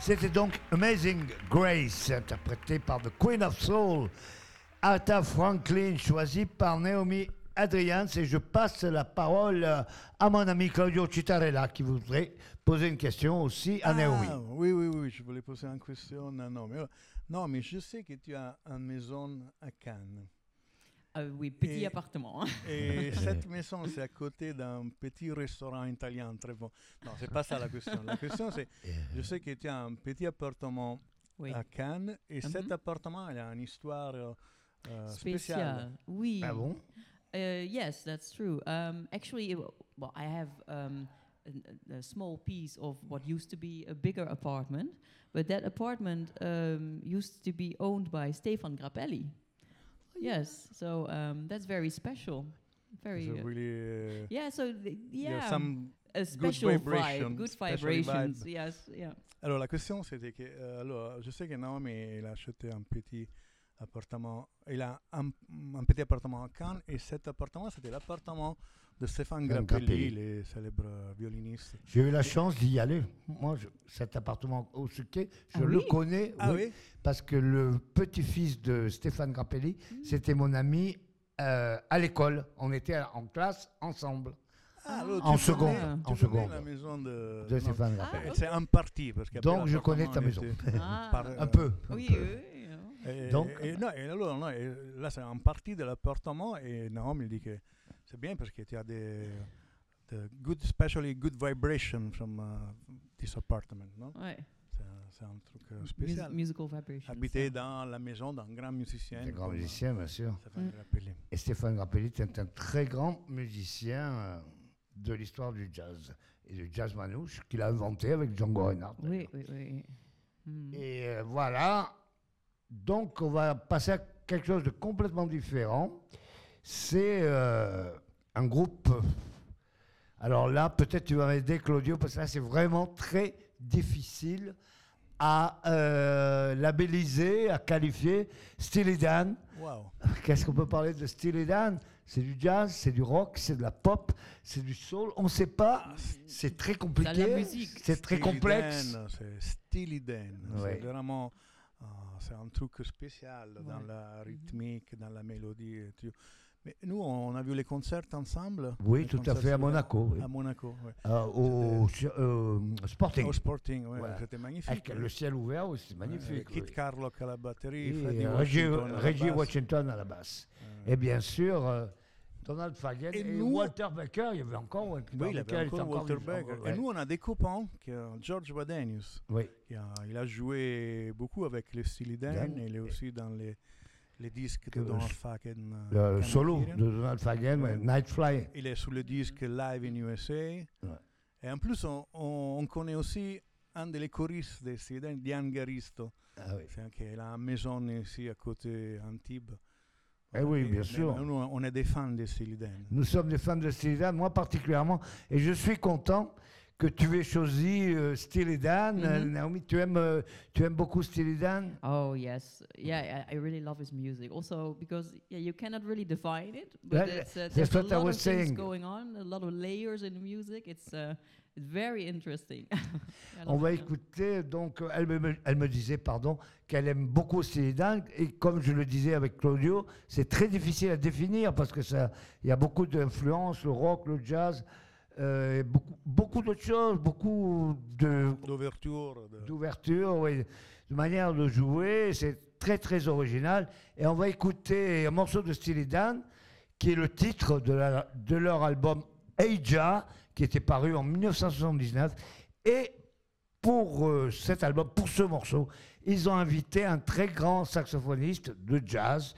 C'était donc Amazing Grace, interprété par The Queen of Soul, Arta Franklin, choisi par Naomi Adrians. Et je passe la parole à mon ami Claudio Citarella, qui voudrait poser une question aussi à Naomi. Ah, oui, oui, oui, je voulais poser une question à Naomi. Non, mais je sais que tu as une maison à Cannes. Ah oui, petit Et- appartement. hein. Et cette maison, c'est à côté d'un petit restaurant italien très bon. Non, c'est pas ça la question. La question, c'est, je sais que tu as un petit appartement Oui. à Cannes, et cet Mhm. appartement, il a une histoire euh, euh, spéciale. Spécial. Oui. Ah bon? Uh, yes, that's true. Um, actually, well, I have um, a, a small piece of what used to be a bigger apartment, but that apartment um, used to be owned by Stefan Grappelli. Yes, so um, that's very special. Very. So uh, really, uh, yeah, so th- there are yeah, some a good special vibration, vibe, good special vibrations. vibe. Yes, yeah. Alors la question c'était que euh, alors je sais que Naomi elle a acheté un petit appartement, il a un, un petit appartement à Cannes et cet appartement c'était l'appartement de Stéphane Grappelli, Grappelli. le célèbre euh, violoniste. J'ai eu la chance d'y aller. Moi, je- cet appartement au Suquet, je Ah le oui connais. Ah oui, oui Parce que le petit-fils de Stéphane Grappelli, Mm. c'était mon ami euh, à l'école. On était en classe ensemble. Ah, alors, En tu seconde, connais- en seconde. la maison de, Stéphane Ah, Grappelli. euh, C'est un parti parce Donc, je connais ta maison. par- Un peu. un Oui, peu. oui. Et, Donc- et non, et alors, non, et là, c'est un parti de l'appartement et Naomi dit que c'est bien parce que tu as des, des good, especially good vibration from uh, this apartment, non? Ouais. C'est un, truc euh, Mus- spécial. musical vibrations. Habiter dans la maison d'un grand musicien. C'est un grand euh, musicien, bien sûr. Stéphane Mm. Grappelli. Et Stéphane Grappelli est un très grand musicien euh, de l'histoire du jazz et du jazz manouche qu'il a inventé avec Django Reinhardt. Oui, oui, oui. Mm. Et euh, voilà. Donc, on va passer à quelque chose de complètement différent. C'est euh, un groupe. Alors là, peut-être tu vas m'aider, Claudio, parce que là, c'est vraiment très difficile à euh, labelliser, à qualifier. Steely Dan. Wow. Qu'est-ce qu'on peut parler de Steely Dan? C'est du jazz, c'est du rock, c'est de la pop, c'est du soul. On ne sait pas. C'est très compliqué. C'est très complexe. C'est Steely Dan. Ouais. C'est vraiment euh, c'est un truc spécial dans la rythmique, dans la mélodie. Mais nous, on a vu les concerts ensemble. Oui, tout à fait, à Monaco. oui. À Monaco, oui. Euh, au euh, Sporting. Au Sporting, Voilà. c'était magnifique. Avec le ciel ouvert, oui, c'est magnifique. Kit oui. Carlock à la batterie, euh, Reggie, Washington à la Reggie basse. Washington à la basse. Et bien sûr, Donald Fagen Et et, nous- Walter Becker. Il y avait encore Walter oui, il Becker, avait était encore Walter vivant, Becker. ouais. Et nous, on a des copains, qui, George Wadenius, Oui, qui a, il a joué beaucoup avec les Steely Dan, Dan. et il est aussi dans les, les disques Que de Donald Fagen. euh, le, solo de Donald Fagen, ouais, Ouais. Night Fly. Il est sur le disque Live in USA. Et en plus, on, on- on connaît aussi un des choristes de Steely Dan, Diane Garisto, Ah oui. c'est qui a une maison ici à côté Antibes. Eh oui, bien sûr. Nous, on est des fans de Steely Dan. Nous sommes des fans de Steely Dan, moi particulièrement. Et je suis content que tu aies choisi euh, Steely Dan. Euh, Mhm. Naomi, tu aimes, euh, tu aimes beaucoup Steely Dan? Oh yes, yeah, I, I really love his music. Also because yeah, you cannot really define it, but Yeah, it's, uh, there's a lot of things saying. going on, a lot of layers in the music. It's uh, it's very interesting. On va écouter, donc, elle me, elle me disait, pardon, qu'elle aime beaucoup Steely Dan, et comme je le disais avec Claudio, c'est très difficile à définir parce que ça, il y a beaucoup d'influences, le rock, le jazz, euh, beaucoup, beaucoup d'autres choses, beaucoup de, D'ouverture. de- d'ouverture, oui, de manière de jouer, c'est très très original. Et on va écouter un morceau de Steely Dan, qui est le titre de, la- de leur album Eija, qui était paru en 1979. Et pour euh, cet album, pour ce morceau, ils ont invité un très grand saxophoniste de jazz,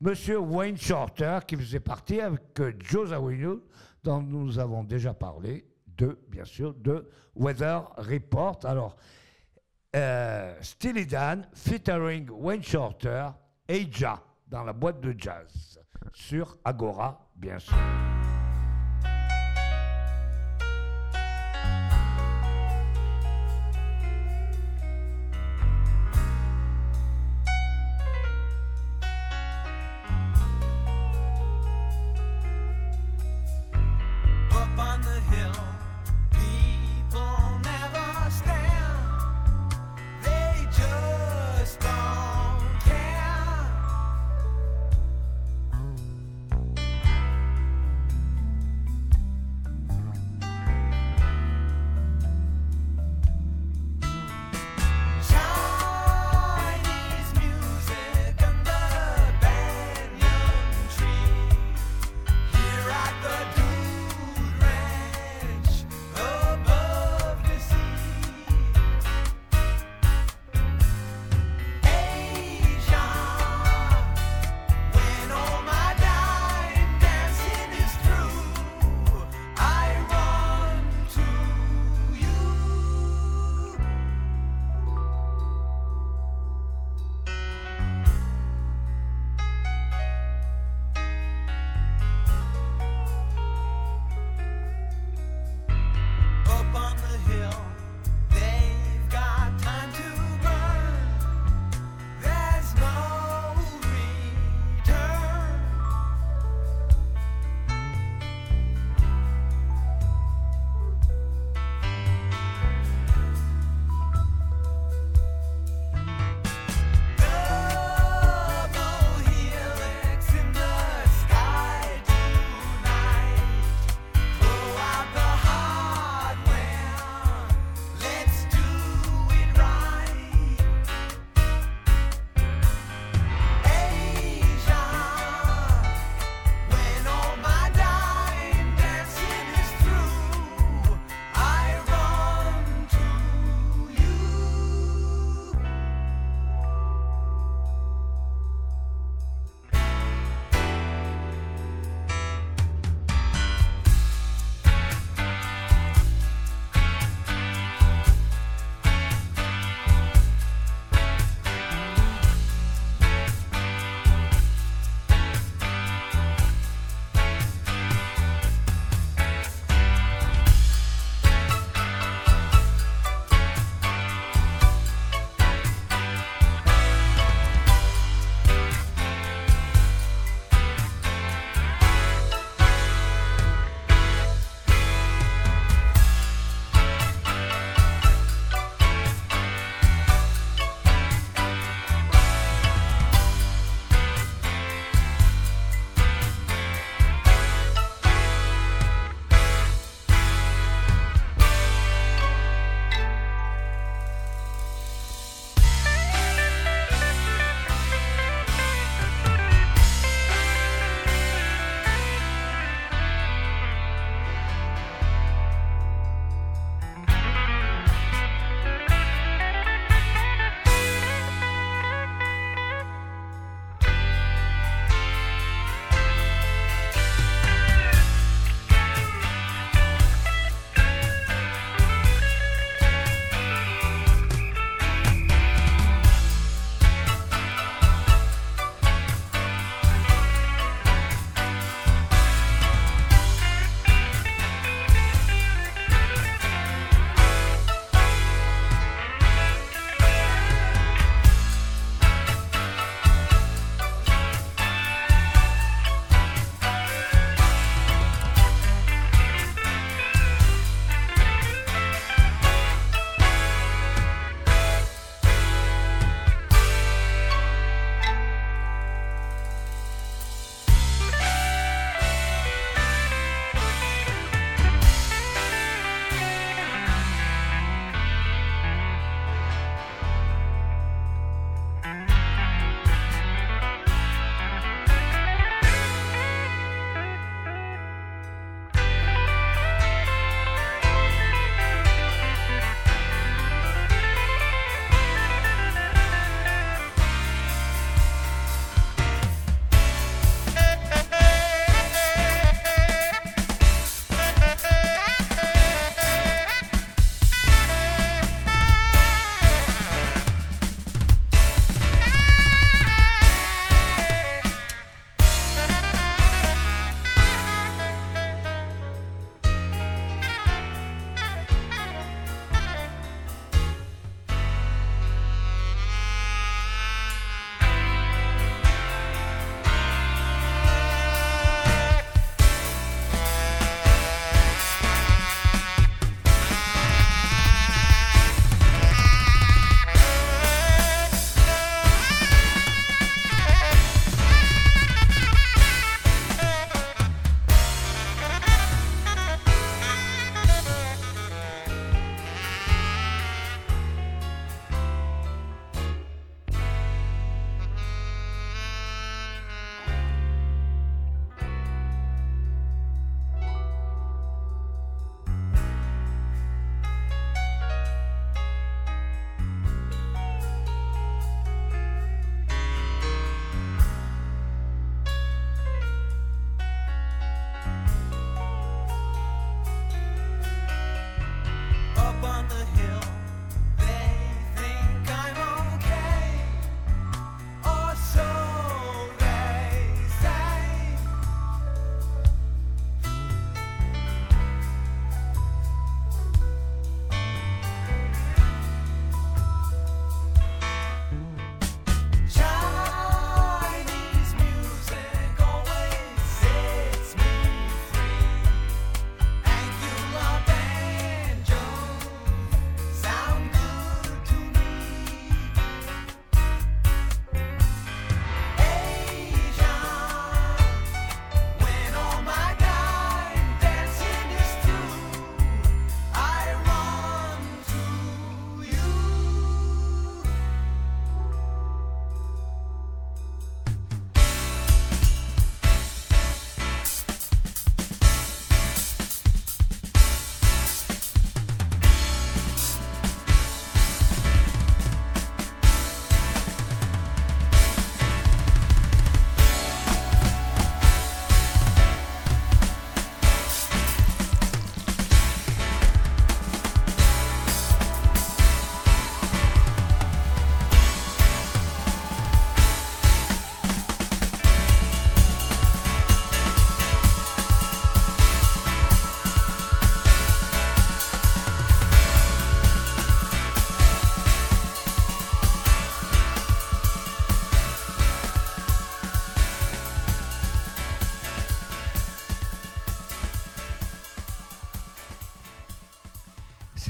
Monsieur Wayne Shorter, qui faisait partie avec euh, Joe Zawinul, dont nous avons déjà parlé, de, bien sûr, de Weather Report. Alors, euh, Steely Dan, featuring Wayne Shorter, Eija, dans la boîte de jazz, sur Agora, bien sûr.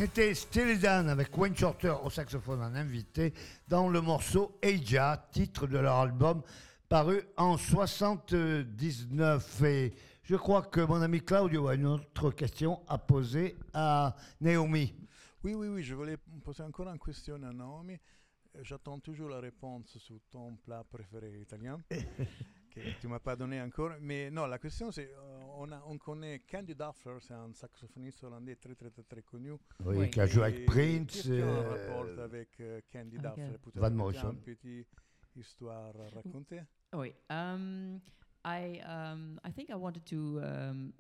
C'était Steely Dan avec Wayne Shorter au saxophone en invité dans le morceau Eija, titre de leur album paru en 79. Et je crois que mon ami Claudio a une autre question à poser à Naomi. Oui, oui, oui, je voulais poser encore une question à Naomi. J'attends toujours la réponse sur ton plat préféré italien, que tu m'as pas donné encore. Mais non, la question c'est, euh, on, a- on connaît Candy Duffler, c'est un saxophoniste hollandais très très très, très connu. Oui, Oui. qui a joué avec Prince. Qu'est-ce qu'il y a en euh, rapport avec euh, Candy avec, Duffler euh, Van Morrison. une petite histoire à raconter Oui. Um, I um, I think I wanted to um,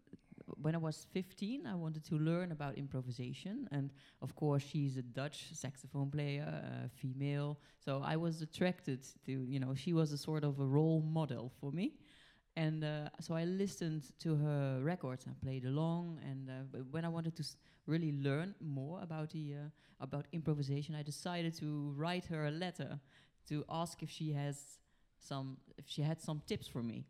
when I was 15, I wanted to learn about improvisation, and of course, she's a Dutch saxophone player, uh, female. So I was attracted to you know she was a sort of a role model for me. And uh, so I listened to her records. and played along, and uh, when I wanted to s- really learn more about the uh, about improvisation, I decided to write her a letter to ask if she has some if she had some tips for me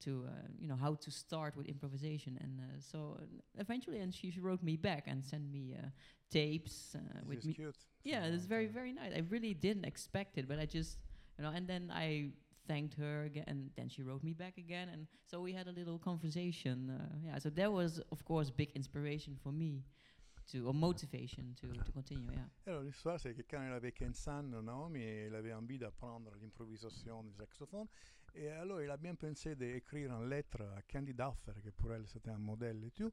to uh, you know how to start with improvisation and uh, so uh, eventually and she, wrote me back and sent me uh, tapes uh, with me cute. yeah it's very very nice i really didn't expect it but i just you know and then i thanked her again and then she wrote me back again and so we had a little conversation uh, yeah so that was of course big inspiration for me to or motivation to, to continue yeah Alors l'histoire c'est que quand elle avait 15 ans, Naomi, elle avait envie d'apprendre l'improvisation du saxophone. Et alors elle a bien pensé d'écrire une lettre à Candy Duffer, que pour elle c'était un modèle et tout.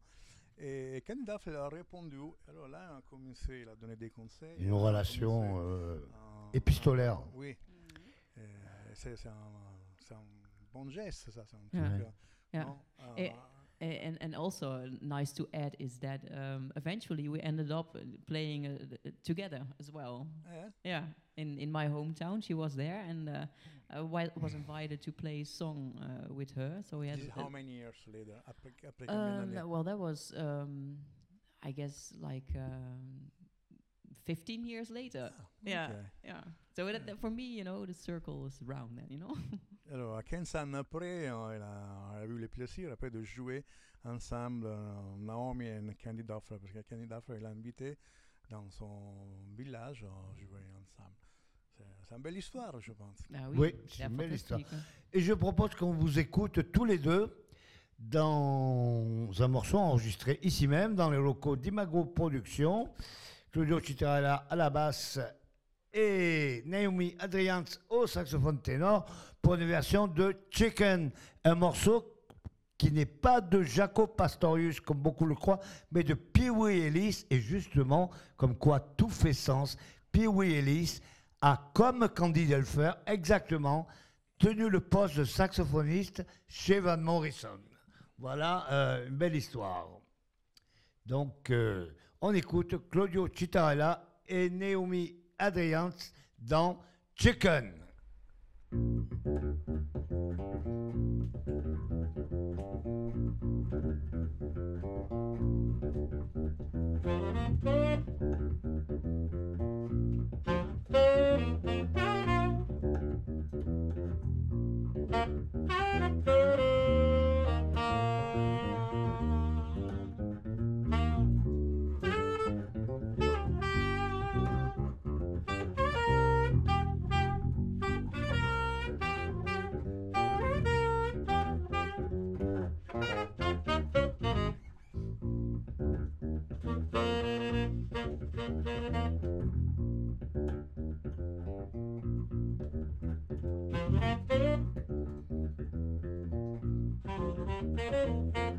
Et Candy Duffer elle a répondu. Alors là, on a commencé, il a donné des conseils. Une relation euh, un- épistolaire. un- oui. Euh, c'est un, un bon geste, ça. Un truc. Yeah. euh, yeah non Et- Ah, And and also uh, nice to add is that um, eventually we ended up uh, playing uh, together as well. eh? Yeah, in in my hometown, she was there, and uh, I was invited to play a song uh, with her. So we had. This is how many years later? Après, après combien um, well, that was um, I guess like um, 15 years later. yeah, ok. yeah. So that, that for me, you know, the circle is round then, you know? Alors, 15 ans après, on elle a, eu le plaisir après de jouer ensemble, euh, Naomi et Candy Duffer, parce que Candy Duffer l'a invité dans son village à jouer ensemble. C'est une belle histoire, je pense. Ah Oui, c'est c'est une belle histoire. hein. Et je propose qu'on vous écoute tous les deux dans un morceau enregistré ici même, dans les locaux d'Imago Productions. Claudio Citarella à la basse et Naomi Adrians au saxophone ténor pour une version de Chicken, un morceau qui n'est pas de Jaco Pastorius comme beaucoup le croient, mais de Pee Wee Ellis, et justement, comme quoi tout fait sens, Pee Wee Ellis a, comme Candy Delfer, exactement tenu le poste de saxophoniste chez Van Morrison. Voilà euh, une belle histoire. Donc, euh, on écoute Claudio Citarella et Naomi Adrians dans Chicken. Thank you.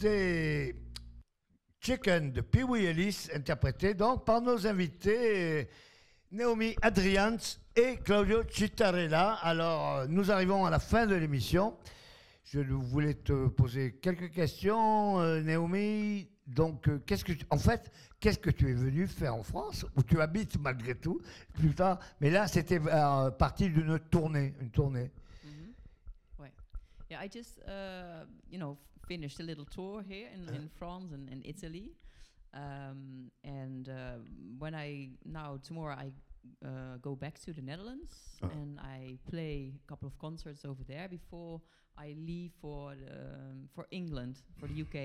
C'était Chicken de Pee Wee Ellis, interprété donc par nos invités Naomi Adrians et Claudio Cittarella. Alors, euh, nous arrivons à la fin de l'émission. Je voulais te poser quelques questions, euh, Naomi. Donc, euh, qu'est-ce que, en fait, qu'est-ce que tu es venu faire en France, où tu habites malgré tout, plus tard? Mais là, c'était euh, partie d'une tournée, une tournée. Just uh, finished a little tour here in, in France and, in Italy, um, and uh, when I now tomorrow I uh, go back to the Netherlands Ah. and I play a couple of concerts over there before I leave for the, um, for England for the UK,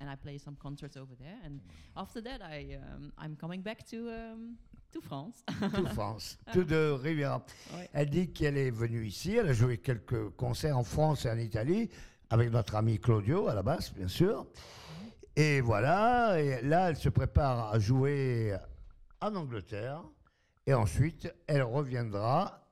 and I play some concerts over there. And after that, I um, I'm coming back to um, to France. tout France, tout de Riviera. Ouais. Elle dit qu'elle est venue ici, elle a joué quelques concerts en France et en Italie, avec notre ami Claudio à la basse, bien sûr. Et voilà, et là, elle se prépare à jouer en Angleterre, et ensuite, elle reviendra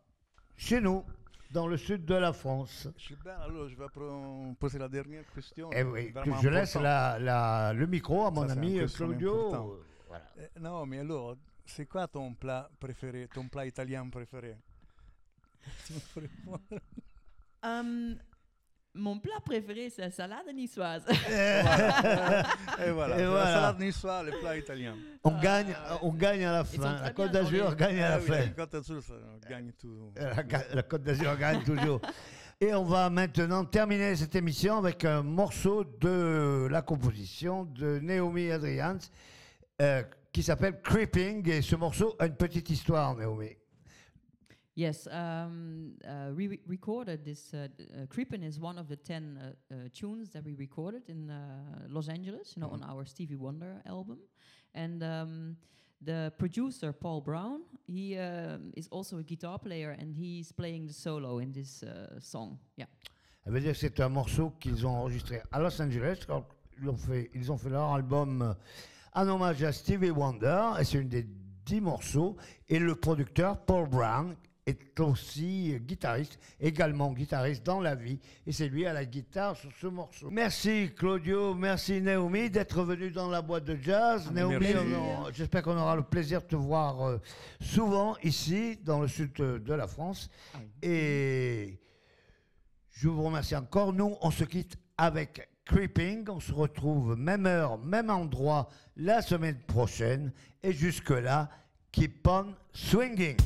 chez nous, dans le sud de la France. Alors je vais poser la dernière question. Et oui, que vraiment je laisse importante. la- la- le micro à mon Ça, ami Claudio. Voilà. Eh, non, mais alors, c'est quoi ton plat préféré, ton plat italien préféré? Um, mon plat préféré, c'est la salade niçoise. Et voilà, Et la voilà. salade niçoise, le plat italien. On, gagne, on gagne à la sont fin. très La Côte bien d'Azur gagne à la Ah oui, fin. la Côte d'Azur, ça gagne tout. La, ga- la Côte d'Azur gagne toujours. Et on va maintenant terminer cette émission avec un morceau de la composition de Naomi Adrians euh, qui s'appelle Creeping. Et ce morceau a une petite histoire, Naomi. Yes, um, uh, we re- recorded this. Uh, uh, Creepin' is one of the 10 uh, uh, tunes that we recorded in uh, Los Angeles, you know, on our Stevie Wonder album. And um, the producer, Paul Brown, he um, is also a guitar player and he's playing the solo in this uh, song. Yeah. Ça veut dire que c'est un morceau qu'ils ont enregistré à Los Angeles quand ils ont fait, ils ont fait leur album euh, en hommage à Stevie Wonder. Et c'est une des dix morceaux. Et le producteur, Paul Brown, est aussi guitariste, également guitariste dans la vie. Et c'est lui à la guitare sur ce morceau. Merci Claudio, merci Naomi d'être venu dans la boîte de jazz. Ah, Naomi, j'espère qu'on aura le plaisir de te voir euh, souvent ici, dans le sud de, de la France. Et je vous remercie encore. Nous, on se quitte avec Creeping. On se retrouve même heure, même endroit la semaine prochaine. Et jusque-là, keep on swinging.